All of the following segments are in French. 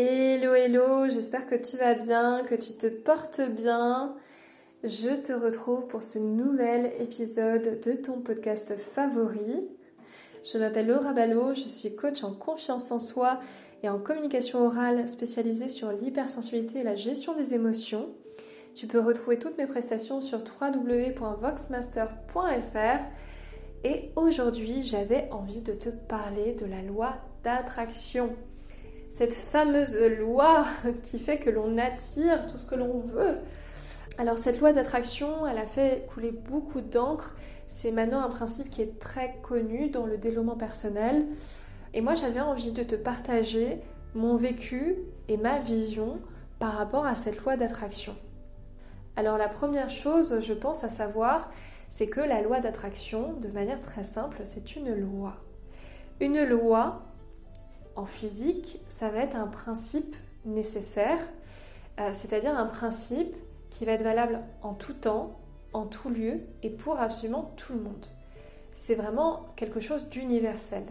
Hello hello, j'espère que tu vas bien, que tu te portes bien. Je te retrouve pour ce nouvel épisode de ton podcast favori. Je m'appelle Laura Ballot, je suis coach en confiance en soi et en communication orale spécialisée sur l'hypersensibilité et la gestion des émotions. Tu peux retrouver toutes mes prestations sur www.voxmaster.fr et aujourd'hui j'avais envie de te parler de la loi d'attraction cette fameuse loi qui fait que l'on attire tout ce que l'on veut. Alors cette loi d'attraction, elle a fait couler beaucoup d'encre. C'est maintenant un principe qui est très connu dans le développement personnel. Et moi j'avais envie de te partager mon vécu et ma vision par rapport à cette loi d'attraction. Alors la première chose, je pense à savoir, c'est que la loi d'attraction, de manière très simple, c'est une loi. Une loi en physique, ça va être un principe nécessaire, euh, c'est-à-dire un principe qui va être valable en tout temps, en tout lieu et pour absolument tout le monde. C'est vraiment quelque chose d'universel.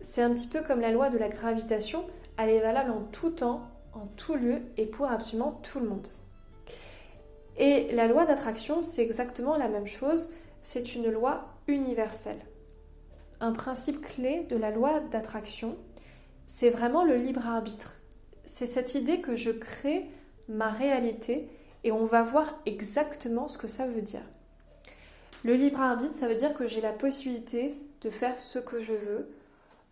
C'est un petit peu comme la loi de la gravitation, elle est valable en tout temps, en tout lieu et pour absolument tout le monde. Et la loi d'attraction, c'est exactement la même chose, c'est une loi universelle. Un principe clé de la loi d'attraction, c'est vraiment le libre arbitre. C'est cette idée que je crée ma réalité et on va voir exactement ce que ça veut dire. Le libre arbitre, ça veut dire que j'ai la possibilité de faire ce que je veux,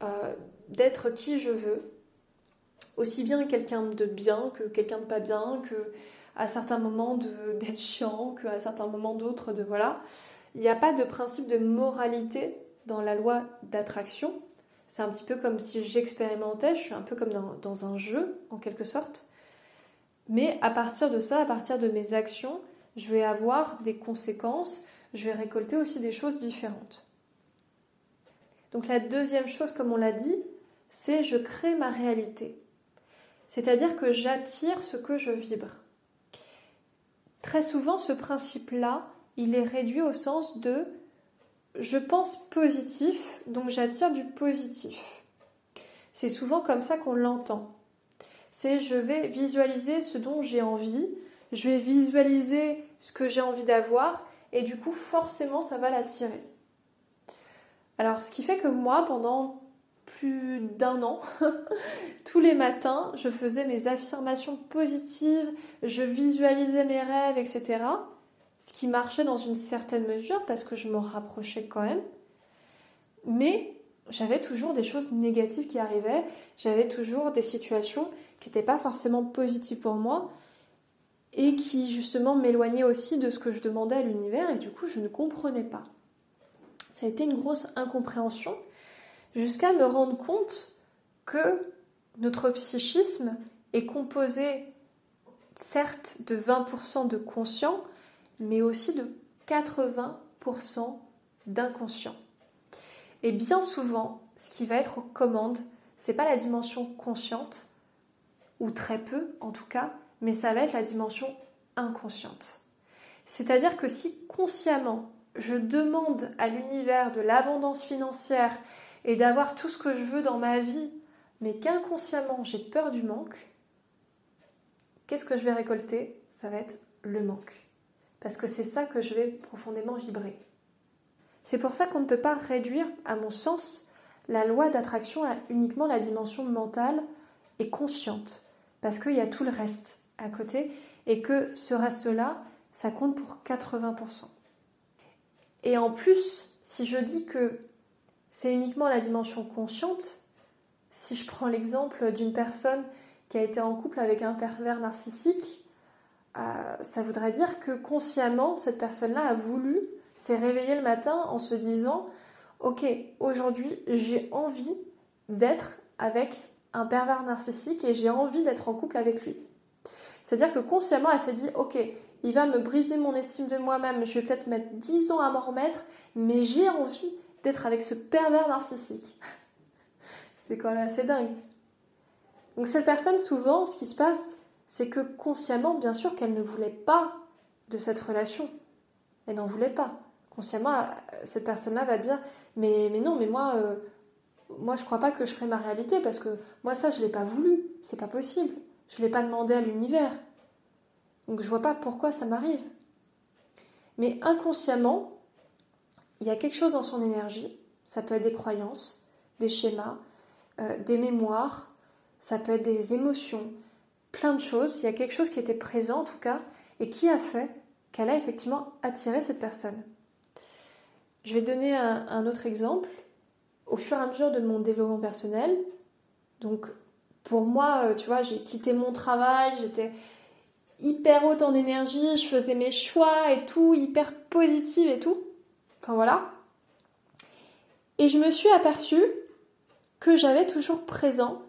euh, d'être qui je veux, aussi bien quelqu'un de bien que quelqu'un de pas bien, que à certains moments d'être chiant, qu'à certains moments d'autres de voilà. Il n'y a pas de principe de moralité dans la loi d'attraction. C'est un petit peu comme si j'expérimentais, je suis un peu comme dans, un jeu en quelque sorte. Mais à partir de ça, à partir de mes actions, je vais avoir des conséquences, je vais récolter aussi des choses différentes. Donc la deuxième chose, comme on l'a dit, c'est je crée ma réalité. C'est-à-dire que j'attire ce que je vibre. Très souvent, ce principe-là, il est réduit au sens de je pense positif, donc j'attire du positif. C'est souvent comme ça qu'on l'entend. C'est je vais visualiser ce dont j'ai envie, je vais visualiser ce que j'ai envie d'avoir, et du coup forcément ça va l'attirer. Alors ce qui fait que moi pendant plus d'un an, tous les matins, je faisais mes affirmations positives, je visualisais mes rêves, etc ce qui marchait dans une certaine mesure parce que je m'en rapprochais quand même. Mais j'avais toujours des choses négatives qui arrivaient, j'avais toujours des situations qui n'étaient pas forcément positives pour moi et qui justement m'éloignaient aussi de ce que je demandais à l'univers et du coup je ne comprenais pas. Ça a été une grosse incompréhension jusqu'à me rendre compte que notre psychisme est composé certes de 20% de conscient, mais aussi de 80% d'inconscient. Et bien souvent, ce qui va être aux commandes, c'est pas la dimension consciente, ou très peu en tout cas, mais ça va être la dimension inconsciente. C'est-à-dire que si consciemment je demande à l'univers de l'abondance financière et d'avoir tout ce que je veux dans ma vie, mais qu'inconsciemment j'ai peur du manque, qu'est-ce que je vais récolter? Ça va être le manque parce que c'est ça que je vais profondément vibrer. C'est pour ça qu'on ne peut pas réduire, à mon sens, la loi d'attraction à uniquement la dimension mentale et consciente, parce qu'il y a tout le reste à côté, et que ce reste-là, ça compte pour 80%. Et en plus, si je dis que c'est uniquement la dimension consciente, si je prends l'exemple d'une personne qui a été en couple avec un pervers narcissique, ça voudrait dire que consciemment, cette personne-là a voulu, s'est réveillée le matin en se disant Ok, aujourd'hui, j'ai envie d'être avec un pervers narcissique et j'ai envie d'être en couple avec lui. C'est-à-dire que consciemment, elle s'est dit Ok, il va me briser mon estime de moi-même, je vais peut-être mettre 10 ans à m'en remettre, mais j'ai envie d'être avec ce pervers narcissique. C'est quand même assez dingue. Donc, cette personne, souvent, ce qui se passe, c'est que consciemment, bien sûr, qu'elle ne voulait pas de cette relation. Elle n'en voulait pas. Consciemment, cette personne-là va dire mais, mais non, mais moi, euh, moi je crois pas que je ferai ma réalité parce que moi ça je l'ai pas voulu. c'est pas possible. Je ne l'ai pas demandé à l'univers. Donc je vois pas pourquoi ça m'arrive. Mais inconsciemment, il y a quelque chose dans son énergie. Ça peut être des croyances, des schémas, euh, des mémoires, ça peut être des émotions, plein de choses. Il y a quelque chose qui était présent en tout cas et qui a fait qu'elle a effectivement attiré cette personne. Je vais donner un, autre exemple. Au fur et à mesure de mon développement personnel, donc pour moi, euh, tu vois, j'ai quitté mon travail, j'étais hyper haute en énergie, je faisais mes choix et tout, hyper positive et tout. Enfin voilà. Et je me suis aperçue que j'avais toujours présent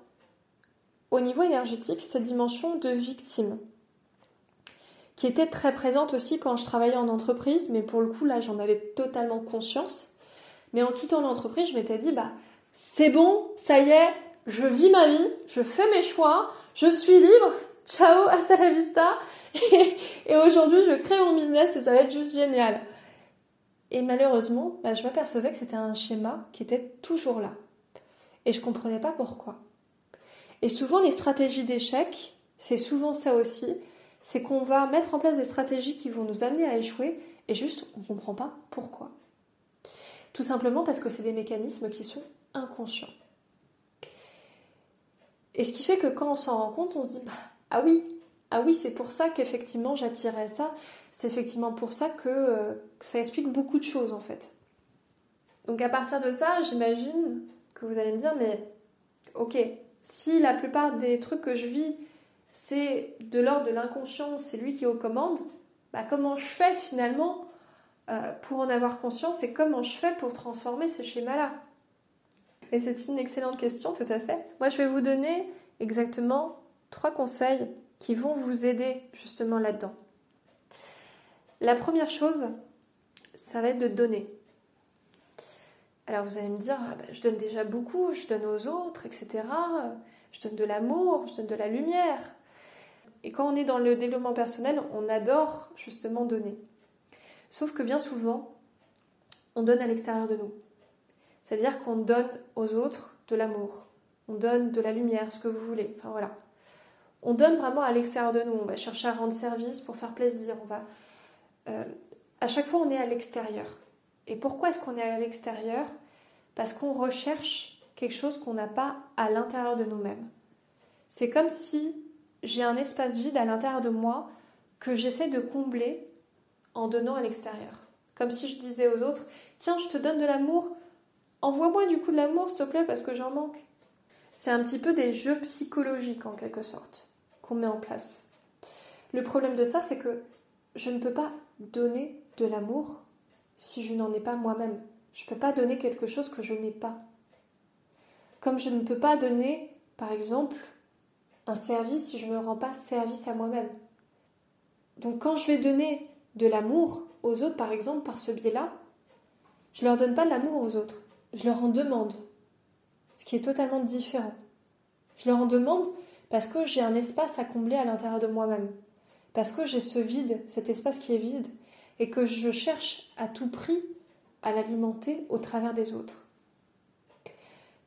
au niveau énergétique cette dimension de victime qui était très présente aussi quand je travaillais en entreprise, mais pour le coup là j'en avais totalement conscience. Mais en quittant l'entreprise, je m'étais dit bah c'est bon, ça y est, je vis ma vie, je fais mes choix, je suis libre, ciao, hasta la vista. Et, aujourd'hui, je crée mon business et ça va être juste génial. Et malheureusement, bah, je m'apercevais que c'était un schéma qui était toujours là. Et je comprenais pas pourquoi. Et souvent, les stratégies d'échec, c'est souvent ça aussi, c'est qu'on va mettre en place des stratégies qui vont nous amener à échouer et juste, on ne comprend pas pourquoi. Tout simplement parce que c'est des mécanismes qui sont inconscients. Et ce qui fait que quand on s'en rend compte, on se dit, bah, ah oui, ah oui, c'est pour ça qu'effectivement j'attirais ça, c'est effectivement pour ça euh, que ça explique beaucoup de choses en fait. Donc à partir de ça, j'imagine que vous allez me dire, mais ok, si la plupart des trucs que je vis, c'est de l'ordre de l'inconscient, c'est lui qui est aux commandes, bah comment je fais finalement euh, pour en avoir conscience et comment je fais pour transformer ces schémas-là Et c'est une excellente question, tout à fait. Moi, je vais vous donner exactement trois conseils qui vont vous aider justement là-dedans. La première chose, ça va être de donner. Alors vous allez me dire, ah bah, je donne déjà beaucoup, je donne aux autres, etc. Je donne de l'amour, je donne de la lumière. Et quand on est dans le développement personnel, on adore justement donner. Sauf que bien souvent, on donne à l'extérieur de nous. C'est-à-dire qu'on donne aux autres de l'amour, on donne de la lumière, ce que vous voulez. Enfin voilà. On donne vraiment à l'extérieur de nous. On va chercher à rendre service pour faire plaisir. On va. Euh, à chaque fois, on est à l'extérieur. Et pourquoi est-ce qu'on est à l'extérieur? Parce qu'on recherche quelque chose qu'on n'a pas à l'intérieur de nous-mêmes. C'est comme si j'ai un espace vide à l'intérieur de moi que j'essaie de combler en donnant à l'extérieur. Comme si je disais aux autres, tiens, je te donne de l'amour, envoie-moi du coup de l'amour, s'il te plaît, parce que j'en manque. C'est un petit peu des jeux psychologiques en quelque sorte qu'on met en place. Le problème de ça, c'est que je ne peux pas donner de l'amour si je n'en ai pas moi-même. Je ne peux pas donner quelque chose que je n'ai pas. Comme je ne peux pas donner, par exemple, un service si je ne me rends pas service à moi-même. Donc quand je vais donner de l'amour aux autres, par exemple, par ce biais-là, je ne leur donne pas de l'amour aux autres, je leur en demande, ce qui est totalement différent. Je leur en demande parce que j'ai un espace à combler à l'intérieur de moi-même, parce que j'ai ce vide, cet espace qui est vide, et que je cherche à tout prix à l'alimenter au travers des autres.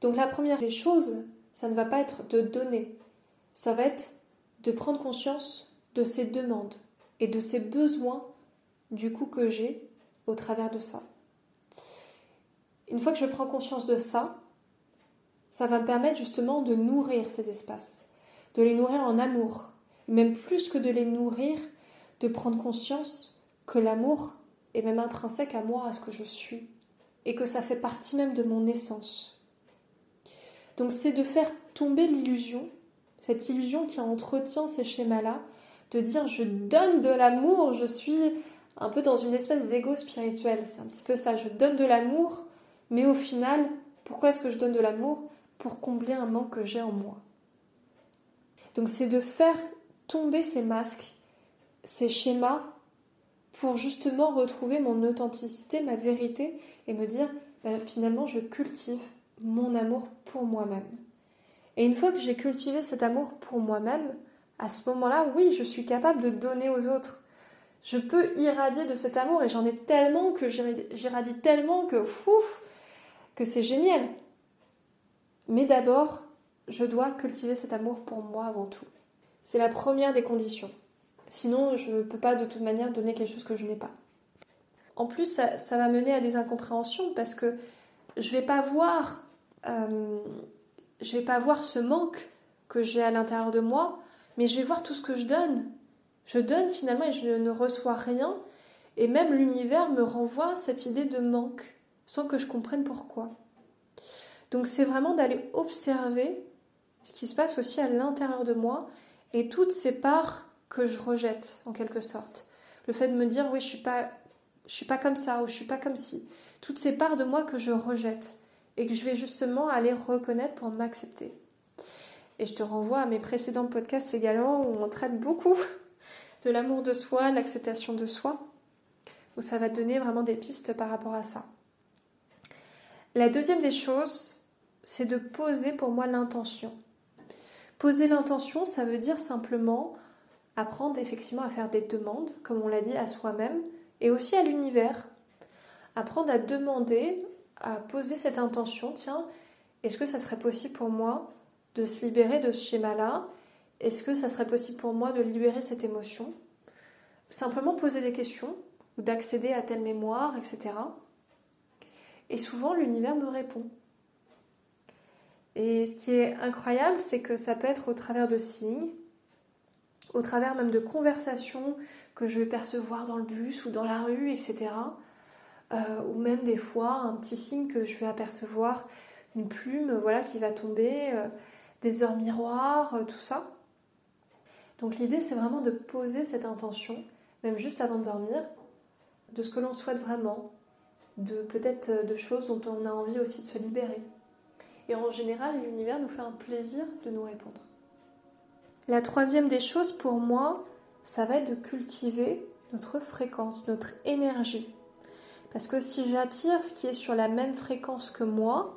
Donc la première des choses, ça ne va pas être de donner, ça va être de prendre conscience de ces demandes et de ces besoins du coup que j'ai au travers de ça. Une fois que je prends conscience de ça, ça va me permettre justement de nourrir ces espaces, de les nourrir en amour, même plus que de les nourrir, de prendre conscience que l'amour est même intrinsèque à moi, à ce que je suis, et que ça fait partie même de mon essence. Donc c'est de faire tomber l'illusion cette illusion qui entretient ces schémas-là, de dire je donne de l'amour, je suis un peu dans une espèce d'ego spirituel. C'est un petit peu ça, je donne de l'amour, mais au final, pourquoi est-ce que je donne de l'amour? Pour combler un manque que j'ai en moi. Donc c'est de faire tomber ces masques, ces schémas, pour justement retrouver mon authenticité, ma vérité, et me dire, bah, finalement, je cultive mon amour pour moi-même. Et une fois que j'ai cultivé cet amour pour moi-même, à ce moment-là, oui, je suis capable de donner aux autres. Je peux irradier de cet amour et j'en ai tellement que j'irradie tellement que fouf, que c'est génial. Mais d'abord, je dois cultiver cet amour pour moi avant tout. C'est la première des conditions. Sinon, je ne peux pas de toute manière donner quelque chose que je n'ai pas. En plus, ça, va mener à des incompréhensions parce que je vais euh, vais pas voir ce manque que j'ai à l'intérieur de moi, mais je vais voir tout ce que je donne. Je donne finalement et je ne reçois rien, et même l'univers me renvoie cette idée de manque sans que je comprenne pourquoi. Donc c'est vraiment d'aller observer ce qui se passe aussi à l'intérieur de moi et toutes ces parts que je rejette en quelque sorte. Le fait de me dire oui je suis pas je suis pas comme ça ou je suis pas comme ci. Toutes ces parts de moi que je rejette et que je vais justement aller reconnaître pour m'accepter. Et je te renvoie à mes précédents podcasts également où on traite beaucoup de l'amour de soi, l'acceptation de soi, où ça va donner vraiment des pistes par rapport à ça. La deuxième des choses, c'est de poser pour moi l'intention. Poser l'intention, ça veut dire simplement apprendre effectivement à faire des demandes, comme on l'a dit, à soi-même et aussi à l'univers. Apprendre à demander, à poser cette intention, tiens, est-ce que ça serait possible pour moi de se libérer de ce schéma-là? Est-ce que ça serait possible pour moi de libérer cette émotion? Simplement poser des questions ou d'accéder à telle mémoire, etc. Et souvent, l'univers me répond. Et ce qui est incroyable, c'est que ça peut être au travers de signes, au travers même de conversations que je vais percevoir dans le bus ou dans la rue, etc. Euh, ou même des fois un petit signe que je vais apercevoir, une plume voilà, qui va tomber, euh, des heures miroirs, euh, tout ça. Donc l'idée c'est vraiment de poser cette intention, même juste avant de dormir, de ce que l'on souhaite vraiment, de peut-être de choses dont on a envie aussi de se libérer. Et en général, l'univers nous fait un plaisir de nous répondre. La troisième des choses pour moi, ça va être de cultiver notre fréquence, notre énergie. Parce que si j'attire ce qui est sur la même fréquence que moi,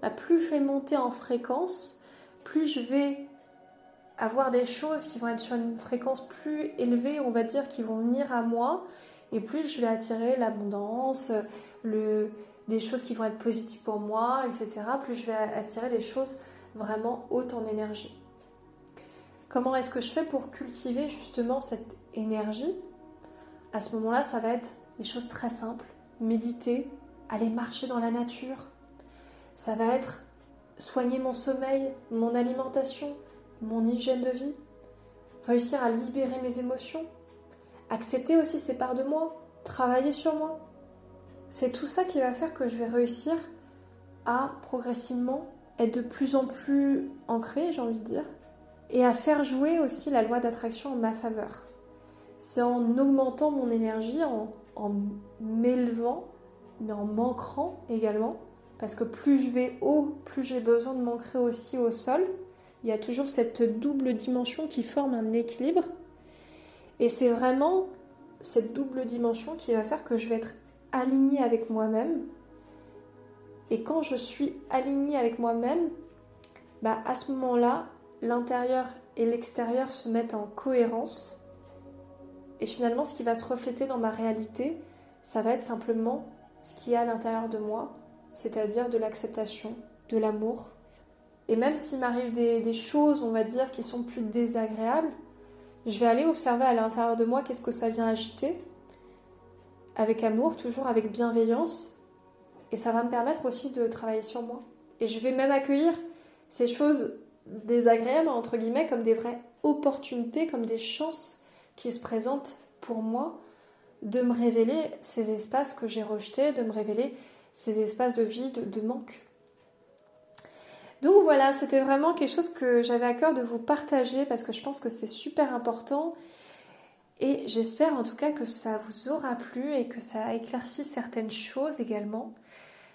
bah, plus je vais monter en fréquence, plus je vais avoir des choses qui vont être sur une fréquence plus élevée, on va dire, qui vont venir à moi, et plus je vais attirer l'abondance, des choses qui vont être positives pour moi, etc., plus je vais attirer des choses vraiment hautes en énergie. Comment est-ce que je fais pour cultiver justement cette énergie? À ce moment-là, ça va être des choses très simples. Méditer, aller marcher dans la nature. Ça va être soigner mon sommeil, mon alimentation, mon hygiène de vie. Réussir à libérer mes émotions. Accepter aussi ces parts de moi. Travailler sur moi. C'est tout ça qui va faire que je vais réussir à progressivement être de plus en plus ancré, j'ai envie de dire, et à faire jouer aussi la loi d'attraction en ma faveur. C'est en augmentant mon énergie, en, m'élevant, mais en m'ancrant également, parce que plus je vais haut, plus j'ai besoin de m'ancrer aussi au sol. Il y a toujours cette double dimension qui forme un équilibre. Et c'est vraiment cette double dimension qui va faire que je vais être alignée avec moi-même. Et quand je suis alignée avec moi-même, bah à ce moment-là, l'intérieur et l'extérieur se mettent en cohérence. Et finalement, ce qui va se refléter dans ma réalité, ça va être simplement ce qui est à l'intérieur de moi, c'est-à-dire de l'acceptation, de l'amour. Et même s'il m'arrive des, choses, on va dire, qui sont plus désagréables, je vais aller observer à l'intérieur de moi qu'est-ce que ça vient agiter, avec amour, toujours avec bienveillance. Et ça va me permettre aussi de travailler sur moi. Et je vais même accueillir ces choses désagréables, entre guillemets, comme des vraies opportunités, comme des chances qui se présentent pour moi de me révéler ces espaces que j'ai rejetés, de me révéler ces espaces de vide, de manque. Donc voilà, c'était vraiment quelque chose que j'avais à cœur de vous partager parce que je pense que c'est super important et j'espère en tout cas que ça vous aura plu et que ça a éclairci certaines choses également.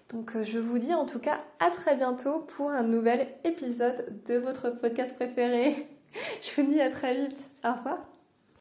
Donc euh, je vous dis en tout cas à très bientôt pour un nouvel épisode de votre podcast préféré. Je vous dis à très vite. Au revoir.